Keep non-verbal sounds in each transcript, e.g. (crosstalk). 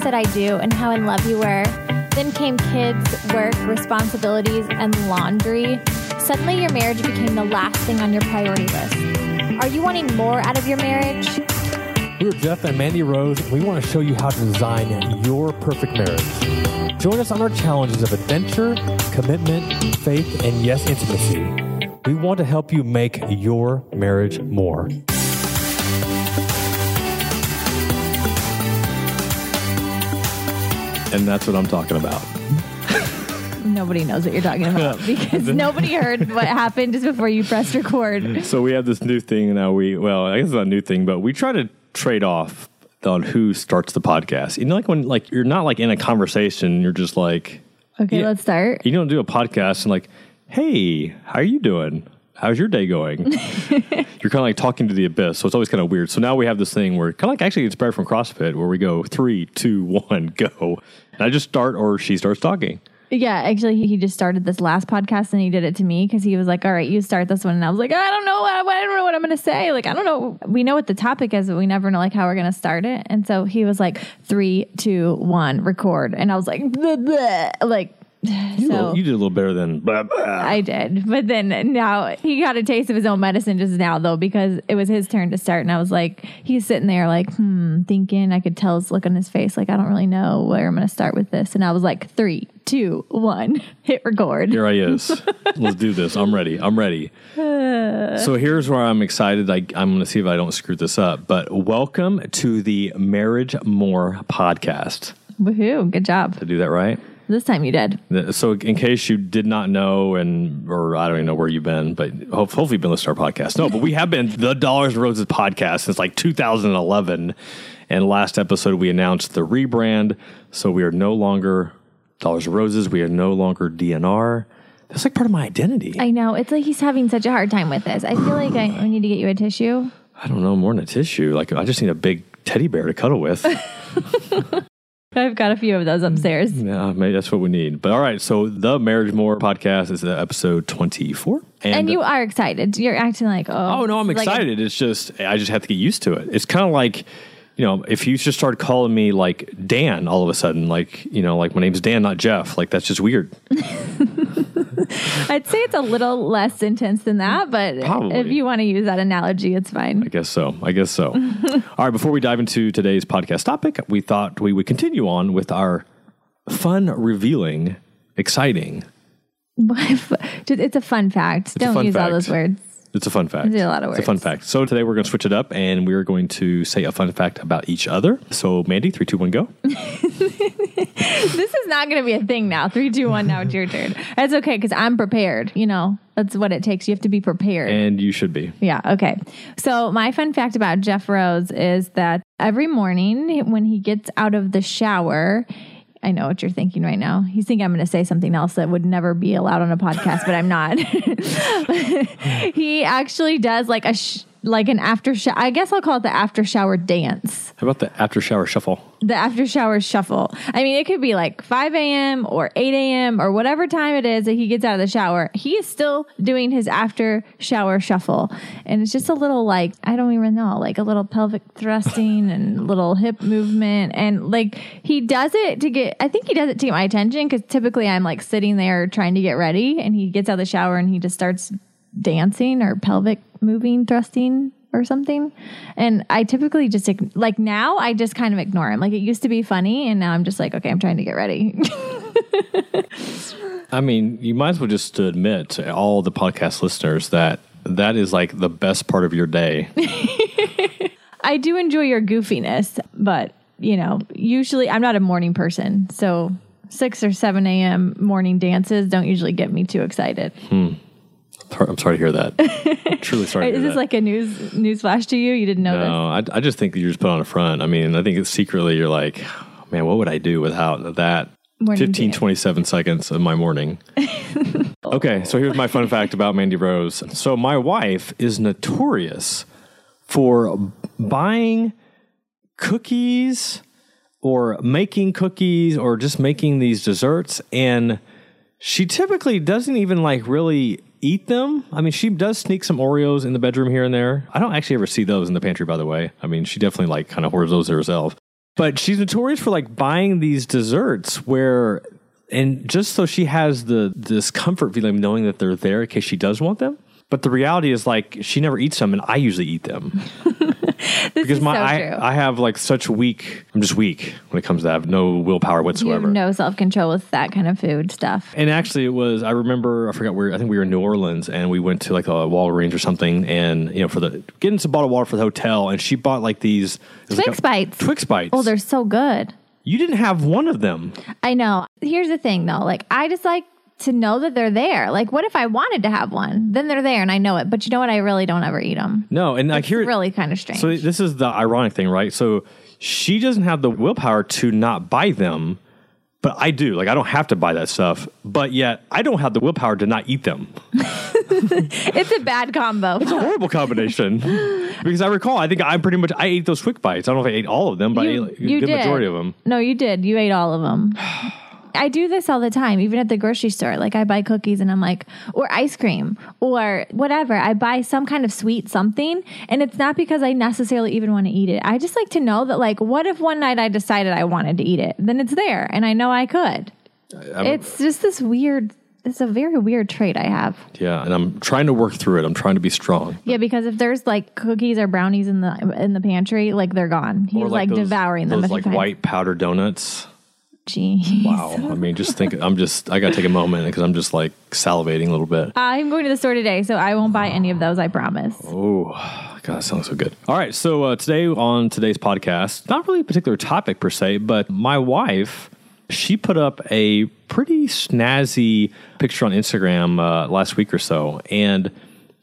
said I do and how in love you were. Then came kids, work, responsibilities, and laundry. Suddenly, your marriage became the last thing on your priority list. Are you wanting more out of your marriage? We're Jeff and Mandy Rose. We want to show you how to design your perfect marriage. Join us on our challenges of adventure, commitment, faith, and yes, intimacy. We want to help you make your marriage more. And that's what I'm talking about. Nobody knows what you're talking about (laughs) because nobody heard what happened just before you pressed record. So we have this new thing now. We well, I guess it's not a new thing, but we try to trade off on who starts the podcast. You know, like when like you're not like in a conversation, you're just like, Okay, Yeah. let's start. you don't do a podcast and like, hey, how are you doing? How's your day going? (laughs) you're kind of like talking to the abyss, so it's always kind of weird. So now we have this thing where kind of like actually inspired from CrossFit, where we go three, two, one, (laughs) go, and I just start or she starts talking. Yeah, actually, he just started this last podcast and he did it to me because he was like, "All right, you start this one," and I was like, "I don't know, I, I don't know what I'm going to say. Like, I don't know. We know what the topic is, but we never know like how we're going to start it." And so he was like, three, two, one, record," and I was like, "Bleh, bleh," like, You, so. you did a little better than blah, blah. I did, but then now he got a taste of his own medicine just now, though, because it was his turn to start, and I was like, he's sitting there like, hmm, thinking. I could tell his look on his face, like, I don't really know where I'm going to start with this, and I was like, three, two, one, (laughs) hit record. Here I is. Let's do this. I'm ready. I'm ready. (sighs) so here's where I'm excited. I, I'm going to see if I don't screw this up. But welcome to the Marriage More podcast. Woohoo! Good job. I do that right? This time you did. So in case you did not know, and or I don't even know where you've been, but hopefully you've been listening to our podcast. No, but we have been the Dollars and Roses podcast since like 2011. And last episode we announced the rebrand. So we are no longer Dollars and Roses. We are no longer DNR. That's like part of my identity. I know. It's like he's having such a hard time with this. I feel like I, I need to get you a tissue. I don't know, more than a tissue. Like I just need a big teddy bear to cuddle with. (laughs) I've got a few of those upstairs. yeah, maybe that's what we need. But all right, so the Marriage More podcast is episode 24. And you are excited. You're acting like, oh. Oh no, I'm like a- excited. it's just I just have to get used to it. It's kind of like you know, if you just start calling me like Dan all of a sudden, like you know, like my name's Dan, not Jeff. Like that's just weird. (laughs) I'd say it's a little less intense than that, but Probably. if you want to use that analogy, it's fine. I guess so. I guess so. (laughs) all right, before we dive into today's podcast topic, we thought we would continue on with our fun, revealing, exciting. (laughs) it's a fun fact. a Don't fun use all those words. It's a fun fact. It's a lot of words. It's a fun fact. So today we're going to switch it up and we're going to say a fun fact about each other. So Mandy, three, two, one, go. (laughs) This is not going to be a thing now. Three, two, one. Now it's your turn. That's okay because I'm prepared. You know, that's what it takes. You have to be prepared. And you should be. Yeah, okay. So, my fun fact about Jeff Rose is that every morning when he gets out of the shower, I know what you're thinking right now. He's thinking I'm going to say something else that would never be allowed on a podcast, but I'm not. (laughs) he actually does like a sh- like an after shower. I guess I'll call it the after shower dance How about the after shower shuffle? the after shower shuffle. I mean, it could be like 5 a.m. or 8 a.m. or whatever time it is that he gets out of the shower. He is still doing his after shower shuffle. And it's just a little like, I don't even know, like a little pelvic thrusting and little hip movement. And like he does it to get, I think he does it to get my attention because typically I'm like sitting there trying to get ready and he gets out of the shower and he just starts dancing or pelvic moving, thrusting or something. And I typically just like now I just kind of ignore him. Like it used to be funny and now I'm just like, okay, I'm trying to get ready. (laughs) I mean, you might as well just admit to all the podcast listeners that that is like the best part of your day. (laughs) I do enjoy your goofiness, but you know, usually I'm not a morning person. So 6 or 7 a.m. morning dances don't usually get me too excited. Hmm. I'm sorry to hear that. (laughs) I'm Truly sorry to Is this that. like a news news flash to you? You didn't know this? no, I, I just think that you're just put on a front. I mean, I think it's secretly you're like, man, what would I do without that Morning 15, 27 seconds of my morning? (laughs) okay, so here's my fun fact about Mandy Rose. So my wife is notorious for buying cookies or making cookies or just making these desserts and she typically doesn't even like really eat them. I mean, she does sneak some Oreos in the bedroom here and there. I don't actually ever see those in the pantry, by the way. I mean, she definitely like kind of hoards those herself. but she's notorious for like buying these desserts where, and just so she has the this comfort feeling of knowing that they're there in case she does want them. But the reality is like she never eats them, and I usually eat them (laughs) because my so I. I have like such weak. I'm just weak when it comes to that. I have no willpower whatsoever. no self control with that kind of food stuff. And actually, it was. I remember. I forgot where. I think we were in New Orleans, and we went to like a Walgreens or something, and you know, for the getting some bottled water for the hotel, and she bought like these was like Twix a- bites. Twix bites. Oh, they're so good. you didn't have one of them. I know. Here's the thing though. Like I just like to know that they're there. Like what if I wanted to have one? Then they're there and I know it. But you know what? I really don't ever eat them. No, and I It's hear really kind of strange. So this is the ironic thing, right? So she doesn't have the willpower to not buy them, but I do. Like I don't have to buy that stuff, but yet I don't have the willpower to not eat them. (laughs) it's a bad combo. (laughs) It's a horrible combination. (laughs) because I recall, I think I'm pretty much I ate those Twix bites. I don't know if I ate all of them, but I ate You- like, a you good did. majority of them. No, you did. You ate all of them. (sighs) (sighs) I do this all the time, even at the grocery store. Like I buy cookies and I'm like, or ice cream or whatever. I buy some kind of sweet something. And it's not because I necessarily even want to eat it. I just like to know that, like, what if one night I decided I wanted to eat it? Then it's there and I know I could. it's just this weird, it's a very weird trait I have. Yeah, and I'm trying to work through it. I'm trying to be strong. Yeah, because if there's like cookies or brownies in the in the pantry, like they're gone. He's Or like, those- devouring them. Those like white powder donuts. Jeez. Wow. I mean, just think. I'm just. I gotta take a moment because I'm just like salivating a little bit. I'm going to the store today, so I won't buy any of those. I promise. Oh, God, that sounds so good. All right, so uh, today on today's podcast, not really a particular topic per se, but my wife, she put up a pretty snazzy picture on Instagram uh, last week or so, and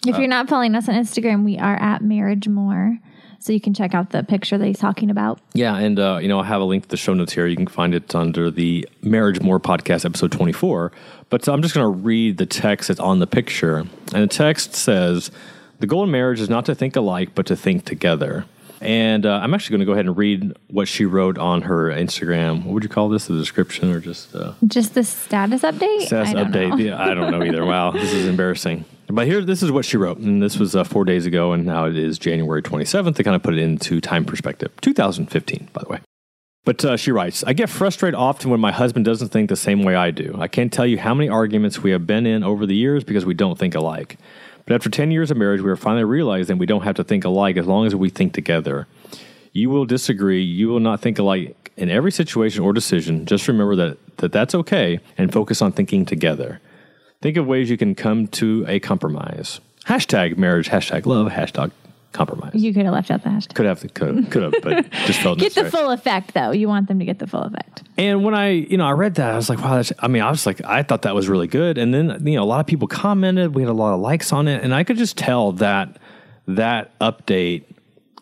If you're not following us on Instagram, we are at Marriage More, so you can check out the picture that he's talking about. Yeah, and uh, you know, I have a link to the show notes here. You can find it under the Marriage More podcast, episode twenty-four. But I'm just going to read the text that's on the picture, and the text says, "The goal in marriage is not to think alike, but to think together." And uh, I'm actually going to go ahead and read what she wrote on her Instagram. What would you call this? The description or just a Just the status update. status I don't update? know. Yeah, I don't know either. Wow, this is embarrassing. But here, this is what she wrote, and this was uh, four days ago, and now it is January 27th. To kind of put it into time perspective, 2015, by the way. But uh, she writes, I get frustrated often when my husband doesn't think the same way I do. I can't tell you how many arguments we have been in over the years because we don't think alike. But after 10 years of marriage, we are finally realizing we don't have to think alike as long as we think together. You will disagree. You will not think alike in every situation or decision. Just remember that, that that's okay and focus on thinking together. Think of ways you can come to a compromise. Hashtag marriage, hashtag love, hashtag compromise. You could have left out the hashtag. Could have, could, could have, but (laughs) just felt Get the full effect, though. You want them to get the full effect. And when I, you know, I read that, I was like, wow, that's, I mean, I was like, I thought that was really good. And then, you know, a lot of people commented, we had a lot of likes on it. And I could just tell that that update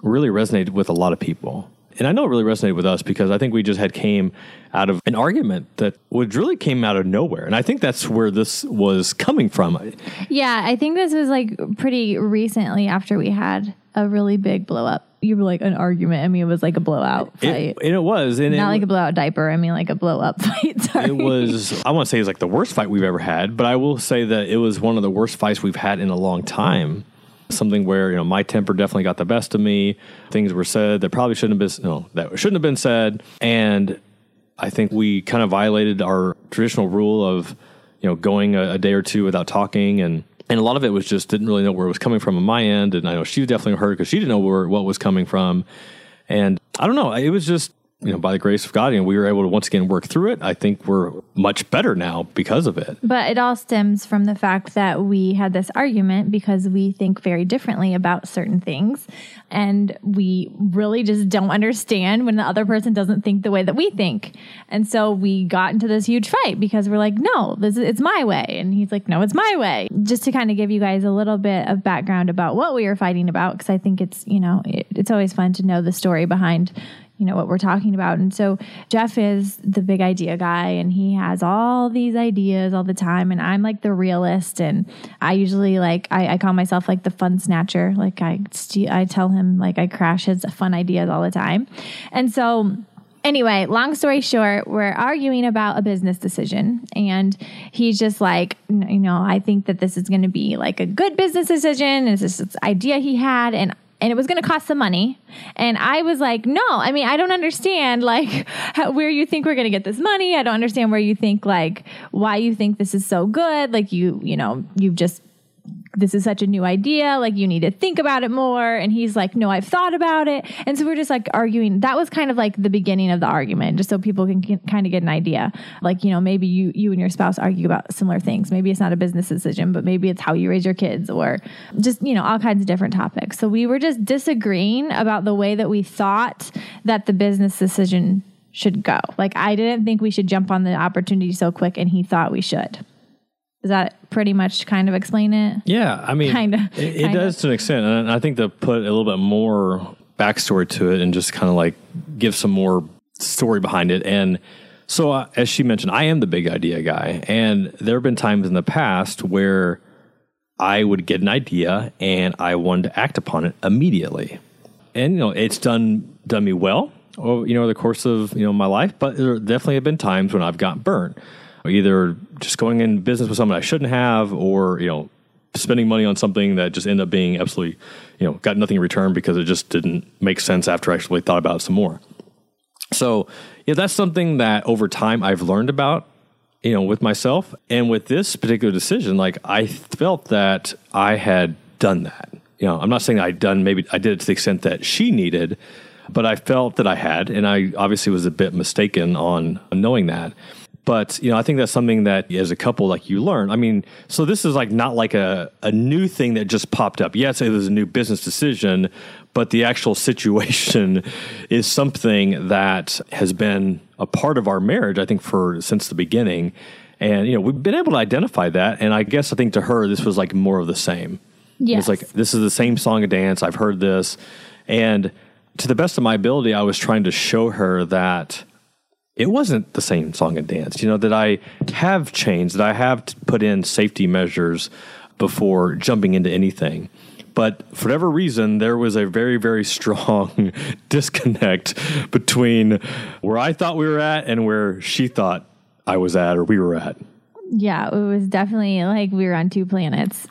really resonated with a lot of people. And I know it really resonated with us because I think we just had came out of an argument that would really came out of nowhere. And I think that's where this was coming from. Yeah, I think this was like pretty recently after we had a really big blow up. You were like an argument. I mean, it was like a blowout It, fight. and it was. And Not it, like a blowout diaper. I mean, like a blow up (laughs) fight. Sorry. it was i want to say it's like the worst fight we've ever had but i will say that it was one of the worst fights we've had in a long time something where you know my temper definitely got the best of me. Things were said that probably shouldn't have been no that shouldn't have been said. And i think we kind of violated our traditional rule of you know going a, a day or two without talking. And and a lot of it was just didn't really know where it was coming from on my end. And i know she was definitely hurt because she didn't know where what was coming from. And I don't know. It was just, you know, by the grace of God, you know, we were able to once again work through it. I think we're much better now because of it. But it all stems from the fact that we had this argument because we think very differently about certain things. And we really just don't understand when the other person doesn't think the way that we think. And so we got into this huge fight because we're like, no, this is, it's my way. And he's like, no, it's my way. Just to kind of give you guys a little bit of background about what we were fighting about, because I think it's, you know, it, it's always fun to know the story behind you know what we're talking about and so jeff is the big idea guy and he has all these ideas all the time and i'm like the realist and i usually like i, I call myself like the fun snatcher like i i tell him like i crash his fun ideas all the time and so Anyway, long story short, we're arguing about a business decision. And he's just like, you know, I think that this is going to be like a good business decision. Just this idea he had. And and it was going to cost some money. And I was like, no, I mean, I don't understand like (laughs) how, where you think we're going to get this money. I don't understand where you think like why you think this is so good. Like you, you know, you've just this is such a new idea. Like, you need to think about it more. And he's like, no, I've thought about it. And so we're just like arguing. That was kind of like the beginning of the argument, just so people can, kind of get an idea. Like, you know, maybe you, you and your spouse argue about similar things. Maybe it's not a business decision, but maybe it's how you raise your kids or just, you know, all kinds of different topics. So we were just disagreeing about the way that we thought that the business decision should go. Like, I didn't think we should jump on the opportunity so quick, and he thought we should. Does that pretty much kind of explain it? Yeah, I mean, Kinda, it, it kinda. does to an extent, and I think to put a little bit more backstory to it and just kind of like give some more story behind it. And so, uh, as she mentioned, I am the big idea guy, and there have been times in the past where I would get an idea and I wanted to act upon it immediately, and you know, it's done done me well, or you know, over the course of you know my life. But there definitely have been times when I've got burnt, either just going in business with someone I shouldn't have, or you know, spending money on something that just ended up being absolutely, you know, got nothing in return because it just didn't make sense after I actually thought about it some more. So, yeah, that's something that over time I've learned about, you know, with myself and with this particular decision. Like, I felt that I had done that. You know, I'm not saying I'd done, maybe I did it to the extent that she needed, but I felt that I had, and I obviously was a bit mistaken on knowing that. But you know, I think that's something that as a couple, like you learn. I mean, so this is like not like a, a new thing that just popped up. Yes, it was a new business decision, but the actual (laughs) situation is something that has been a part of our marriage, I think, for since the beginning. And you know, we've been able to identify that. And I guess I think to her, this was like more of the same. Yes. It's like this is the same song and dance. I've heard this, and to the best of my ability, I was trying to show her that it wasn't the same song and dance. You know that I have changed, that I have put in safety measures before jumping into anything. But for whatever reason, there was a very, very strong (laughs) disconnect between where I thought we were at and where she thought I was at or we were at. Yeah, it was definitely like we were on two planets.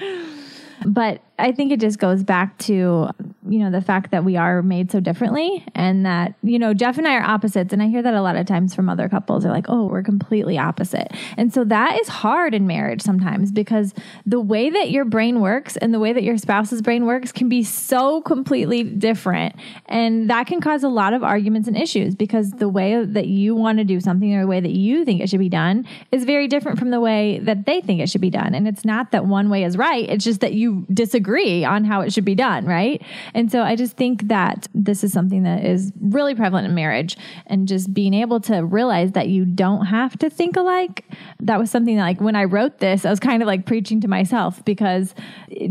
(laughs) but I think it just goes back to, you know, the fact that we are made so differently and that, you know, Jeff and I are opposites. And I hear that a lot of times from other couples. They're like, oh, we're completely opposite. And so that is hard in marriage sometimes because the way that your brain works and the way that your spouse's brain works can be so completely different. And that can cause a lot of arguments and issues because the way that you want to do something or the way that you think it should be done is very different from the way that they think it should be done. And it's not that one way is right, it's just that you disagree on how it should be done, right? And so I just think that this is something that is really prevalent in marriage and just being able to realize that you don't have to think alike. That was something that, like, when I wrote this, I was kind of like preaching to myself because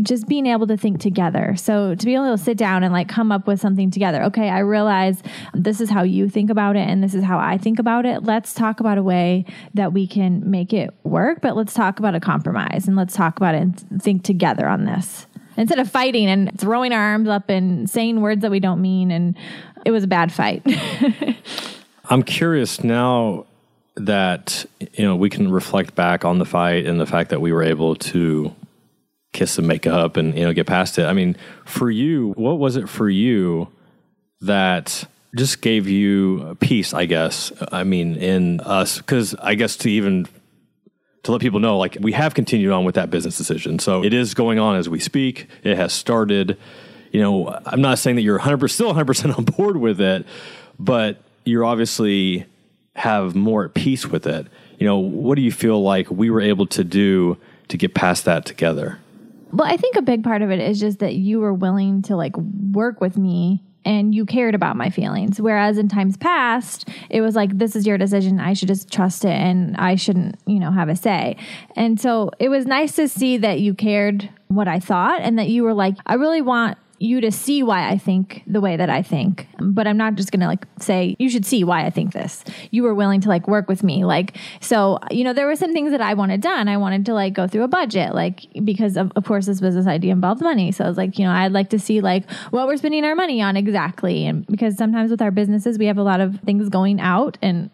just being able to think together. So to be able to sit down and like come up with something together. Okay, I realize this is how you think about it and this is how I think about it. Let's talk about a way that we can make it work, but let's talk about a compromise and let's talk about it and think together on this instead of fighting and throwing our arms up and saying words that we don't mean. And it was a bad fight. (laughs) I'm curious now that you know we can reflect back on the fight and the fact that we were able to kiss and make up and you know get past it. I mean, for you, what was it for you that just gave you peace? I guess. I mean, in us, because I guess to even to let people know, like we have continued on with that business decision. So it is going on as we speak. It has started. You know, I'm not saying that you're 100 still 100 percent (laughs) on board with it, but you're obviously have more at peace with it. You know, what do you feel like we were able to do to get past that together? Well, I think a big part of it is just that you were willing to like work with me and you cared about my feelings. Whereas in times past, it was like, this is your decision. I should just trust it and I shouldn't, you know, have a say. And so it was nice to see that you cared what I thought and that you were like, I really want you to see why I think the way that I think. But I'm not just going to like say you should see why I think this. You were willing to like work with me. Like so, you know, there were some things that I wanted done. I wanted to like go through a budget like because of, of course this business idea involved money. So I was like, you know, I'd like to see like what we're spending our money on exactly. And because sometimes with our businesses we have a lot of things going out and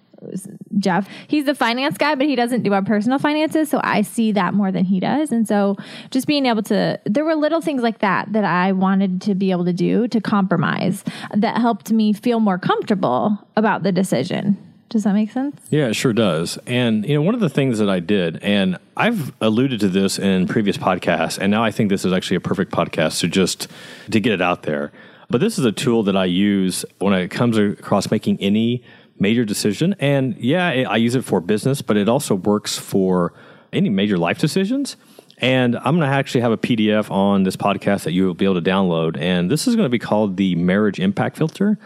Jeff. He's the finance guy, but he doesn't do our personal finances. So I see that more than he does. And so just being able to, there were little things like that that I wanted to be able to do to compromise that helped me feel more comfortable about the decision. Does that make sense? Yeah, it sure does. And you know, one of the things that I did, and I've alluded to this in previous podcasts, and now I think this is actually a perfect podcast to just to get it out there. But this is a tool that I use when it comes across making any major decision. And yeah, I use it for business, but it also works for any major life decisions. And I'm going to actually have a PDF on this podcast that you will be able to download. And this is going to be called the Marriage Impact Filter.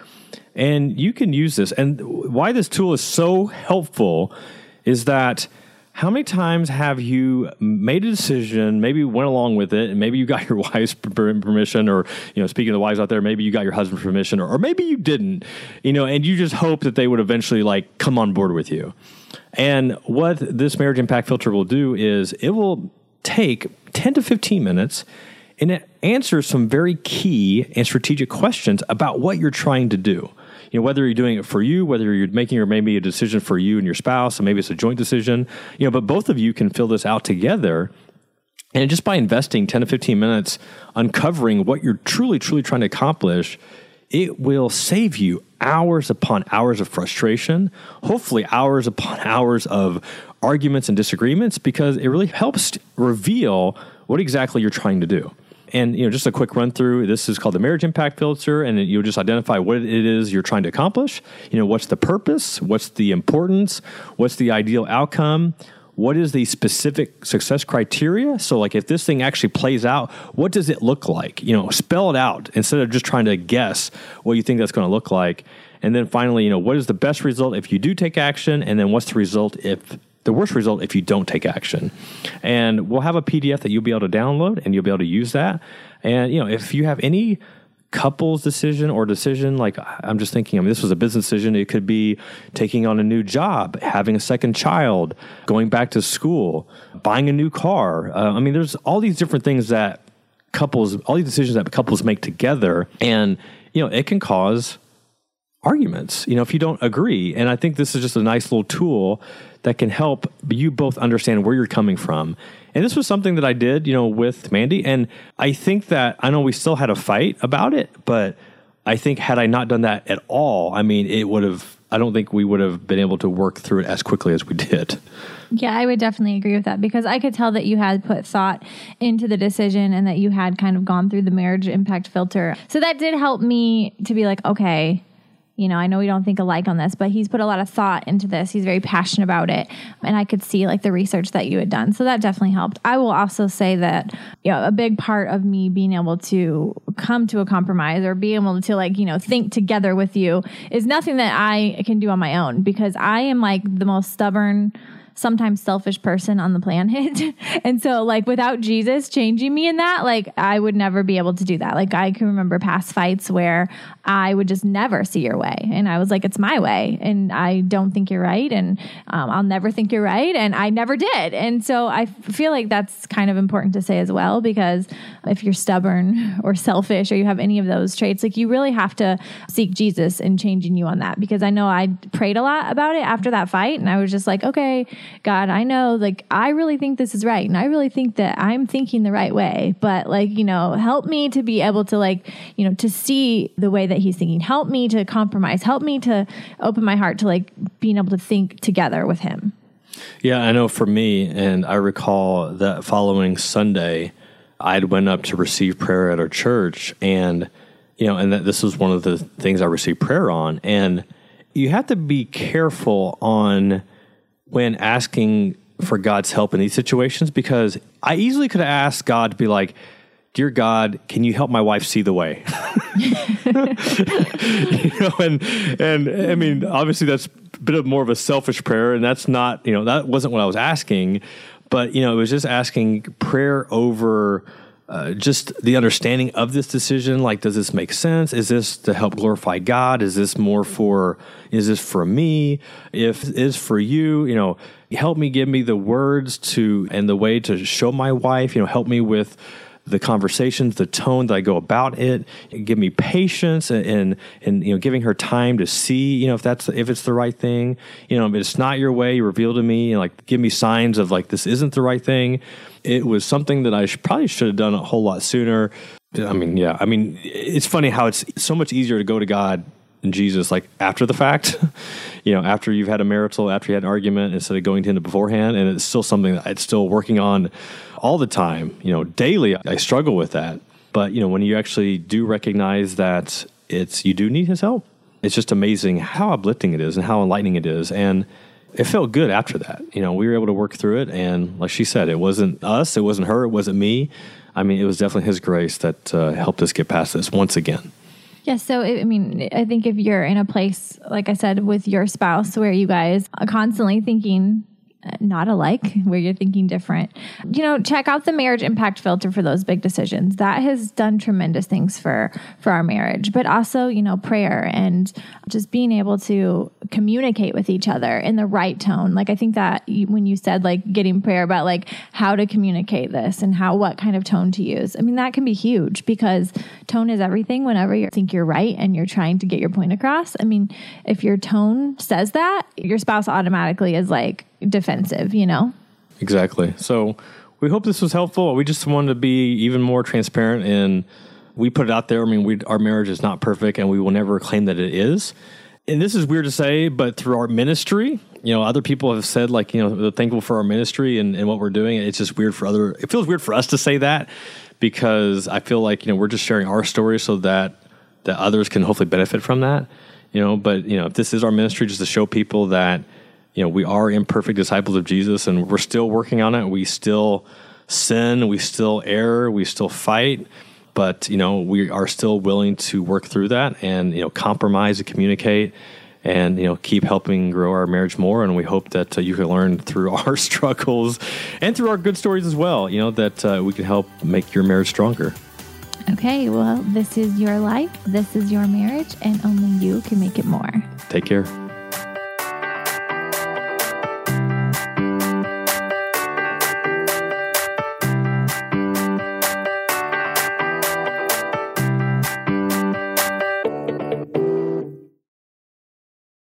And you can use this. And why this tool is so helpful is that how many times have you made a decision, maybe went along with it, and maybe you got your (laughs) wife's permission, or you know, speaking of the wives out there, maybe you got your husband's permission, or, or maybe you didn't, you know, and you just hope that they would eventually like come on board with you. And what this marriage impact filter will do is it will take 10 to 15 minutes and it answers some very key and strategic questions about what you're trying to do you know, whether you're doing it for you, whether you're making or maybe a decision for you and your spouse, and maybe it's a joint decision, you know, but both of you can fill this out together. And just by investing 10 to 15 minutes uncovering what you're truly, truly trying to accomplish, it will save you hours upon hours of frustration, hopefully, hours upon (laughs) hours of arguments and disagreements, because it really helps reveal what exactly you're trying to do. And you know, just a quick run through. This is called the marriage impact filter, and you'll just identify what it is you're trying to accomplish. You know, what's the purpose? What's the importance? What's the ideal outcome? What is the specific success criteria? So, like, if this thing actually plays out, what does it look like? You know, spell it out instead of just trying to guess what you think that's going to look like. And then finally, you know, what is the best result if you do take action? And then what's the result if the worst result if you don't take action. And we'll have a PDF that you'll be able to download and you'll be able to use that. And you know, if you have any couples decision or decision like i'm just thinking i mean this was a business decision it could be taking on a new job having a second child going back to school buying a new car uh, i mean there's all these different things that couples all these decisions that couples make together and you know it can cause arguments you know if you don't agree and i think this is just a nice little tool that can help you both understand where you're coming from. And this was something that I did, you know, with Mandy. And I think that I know we still had a fight about it, but I think had I not done that at all, I mean, it would have, I don't think we would have been able to work through it as quickly as we did. Yeah, I would definitely agree with that because I could tell that you had put thought into the decision and that you had kind of gone through the marriage impact filter. So that did help me to be like, okay, you know, I know we don't think alike on this, but he's put a lot of thought into this. He's very passionate about it. And I could see like the research that you had done. So that definitely helped. I will also say that, you know, a big part of me being able to come to a compromise or be able to like, you know, think together with you is nothing that I can do on my own because I am like the most stubborn sometimes selfish person on the planet. (laughs) and so like without Jesus changing me in that, like I would never be able to do that. Like I can remember past fights where I would just never see your way. And I was like, it's my way. And I don't think you're right. And um, I'll never think you're right. And I never did. And so I feel like that's kind of important to say as well, because if you're stubborn (laughs) or selfish or you have any of those traits, like you really have to seek Jesus in changing you on that. Because I know I prayed a lot about it after that fight. And I was just like, okay, God, I know like I really think this is right and I really think that I'm thinking the right way, but like, you know, help me to be able to like, you know, to see the way that he's thinking. Help me to compromise. Help me to open my heart to like being able to think together with him. Yeah, I know for me and I recall that following Sunday I'd went up to receive prayer at our church and you know, and that this was one of the things I received prayer on and you have to be careful on when asking for God's help in these situations because I easily could asked God to be like, Dear God, can you help my wife see the way? (laughs) you know, and and I mean, obviously that's a bit of more of a selfish prayer, and that's not, you know, that wasn't what I was asking, but you know, it was just asking prayer over uh, just the understanding of this decision like does this make sense? Is this to help glorify god? Is this more for is this for me? If is for you you know help me give me the words to and the way to show my wife you know help me with the conversations, the tone that I go about it, give me patience and, and, and, you know, giving her time to see, you know, if that's, if it's the right thing, you know, if it's not your way, you reveal to me and like give me signs of like, this isn't the right thing. It was something that I should, probably should have done a whole lot sooner. I mean, yeah, I mean, it's funny how it's so much easier to go to God and Jesus like after the fact, (laughs) you know, after you've had a marital, after you had an argument, instead of going to him beforehand. And it's still something that I'm still working on all the time, you know, daily. I struggle with that. But, you know, when you actually do recognize that it's, you do need his help, it's just amazing how uplifting it is and how enlightening it is. And it felt good after that. You know, we were able to work through it. And like she said, it wasn't us, it wasn't her, it wasn't me. I mean, it was definitely his grace that uh, helped us get past this once again. Yeah, so I mean, I think if you're in a place, like I said, with your spouse where you guys are constantly thinking not alike, where you're thinking different. You know, check out the marriage impact filter for those big decisions. That has done tremendous things for for our marriage, but also, you know, prayer and just being able to communicate with each other in the right tone. Like I think that when you said like getting prayer about like how to communicate this and how what kind of tone to use. I mean, that can be huge because tone is everything whenever you think you're right and you're trying to get your point across. I mean, if your tone says that, your spouse automatically is like defensive, you know? Exactly. So we hope this was helpful. We just wanted to be even more transparent and we put it out there. I mean, we, our marriage is not perfect and we will never claim that it is. And this is weird to say, but through our ministry, you know, other people have said like, you know, they're thankful for our ministry and, and what we're doing. It's just weird for other, it feels weird for us to say that because I feel like, you know, we're just sharing our story so that, that others can hopefully benefit from that, you know, but, you know, if this is our ministry just to show people that, you know, we are imperfect disciples of Jesus and we're still working on it. We still sin, we still err, we still fight, but, you know, we are still willing to work through that and, you know, compromise and communicate and, you know, keep helping grow our marriage more. And we hope that uh, you can learn through (laughs) our struggles and through our good stories as well, you know, that uh, we can help make your marriage stronger. Okay, well, this is your life, this is your marriage, and only you can make it more. Take care.